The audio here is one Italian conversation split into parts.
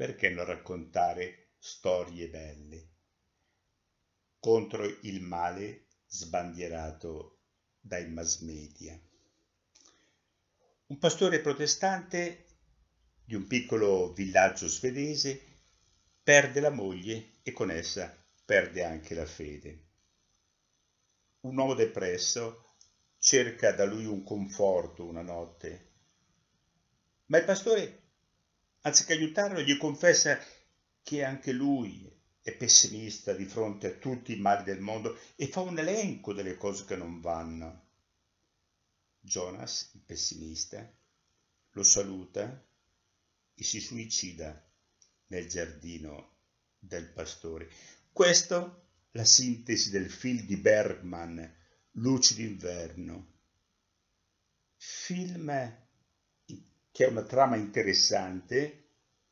perché non raccontare storie belle contro il male sbandierato dai mass media. Un pastore protestante di un piccolo villaggio svedese perde la moglie e con essa perde anche la fede. Un uomo depresso cerca da lui un conforto una notte, ma il pastore, anziché aiutarlo, gli confessa che anche lui è pessimista di fronte a tutti i mali del mondo e fa un elenco delle cose che non vanno. Jonas, il pessimista, lo saluta e si suicida nel giardino del pastore. Questo la sintesi del film di Bergman, Luci d'inverno. Film che ha una trama interessante,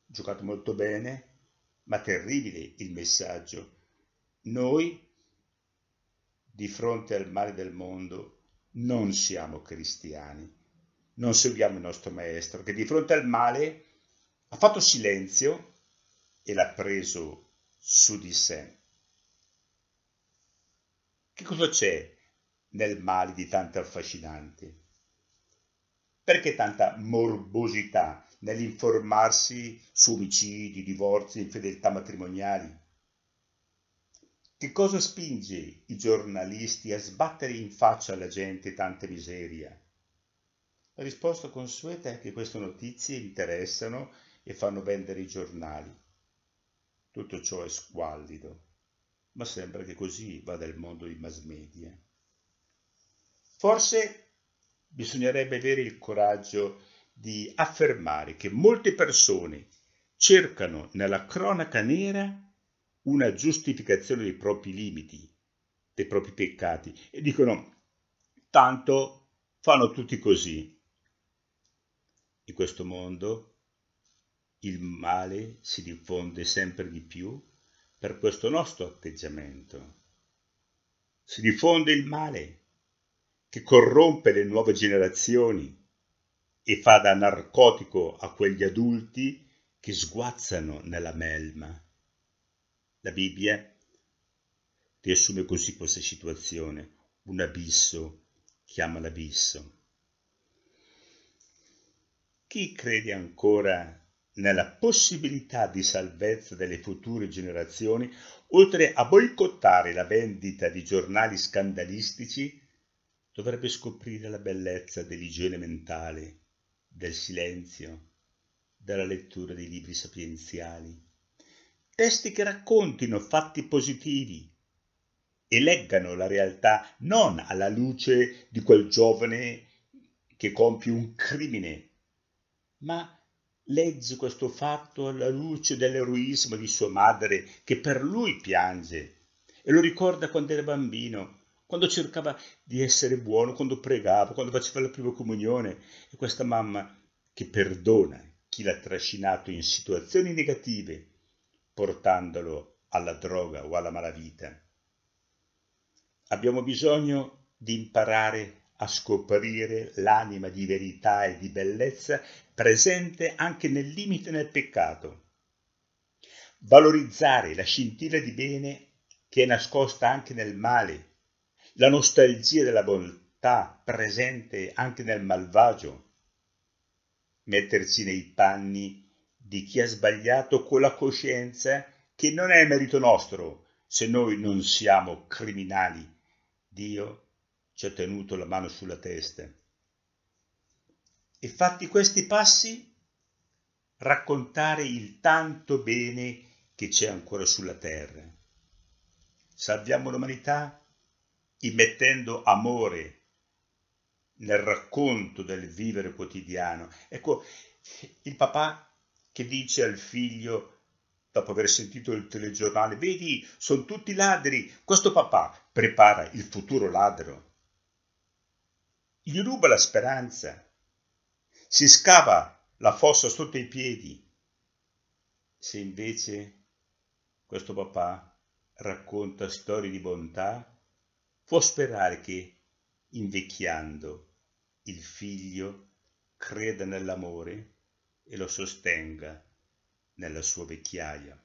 giocato molto bene, ma terribile il messaggio. Noi, di fronte al male del mondo, non siamo cristiani, non seguiamo il nostro Maestro, che di fronte al male ha fatto silenzio e l'ha preso su di sé. Che cosa c'è nel male di tanto affascinante? Perché tanta morbosità nell'informarsi su omicidi, divorzi, infedeltà matrimoniali? Che cosa spinge i giornalisti a sbattere in faccia alla gente tanta miseria? La risposta consueta è che queste notizie interessano e fanno vendere i giornali. Tutto ciò è squallido, ma sembra che così vada il mondo dei mass media. Forse bisognerebbe avere il coraggio di affermare che molte persone cercano nella cronaca nera una giustificazione dei propri limiti, dei propri peccati e dicono tanto fanno tutti così. In questo mondo il male si diffonde sempre di più per questo nostro atteggiamento. Si diffonde il male che corrompe le nuove generazioni e fa da narcotico a quegli adulti che sguazzano nella melma. La Bibbia riassume così questa situazione, un abisso chiama l'abisso. Chi crede ancora nella possibilità di salvezza delle future generazioni, oltre a boicottare la vendita di giornali scandalistici, dovrebbe scoprire la bellezza dell'igiene mentale, del silenzio, della lettura dei libri sapienziali. Testi che raccontino fatti positivi e leggano la realtà non alla luce di quel giovane che compie un crimine, ma legge questo fatto alla luce dell'eroismo di sua madre che per lui piange e lo ricorda quando era bambino quando cercava di essere buono, quando pregava, quando faceva la prima comunione, e questa mamma che perdona chi l'ha trascinato in situazioni negative, portandolo alla droga o alla malavita. Abbiamo bisogno di imparare a scoprire l'anima di verità e di bellezza presente anche nel limite nel peccato. Valorizzare la scintilla di bene che è nascosta anche nel male la nostalgia della bontà presente anche nel malvagio, metterci nei panni di chi ha sbagliato con la coscienza che non è merito nostro se noi non siamo criminali. Dio ci ha tenuto la mano sulla testa. E fatti questi passi, raccontare il tanto bene che c'è ancora sulla terra. Salviamo l'umanità immettendo amore nel racconto del vivere quotidiano. Ecco, il papà che dice al figlio, dopo aver sentito il telegiornale, vedi, sono tutti ladri, questo papà prepara il futuro ladro. Gli ruba la speranza, si scava la fossa sotto i piedi. Se invece questo papà racconta storie di bontà, può sperare che, invecchiando, il figlio creda nell'amore e lo sostenga nella sua vecchiaia.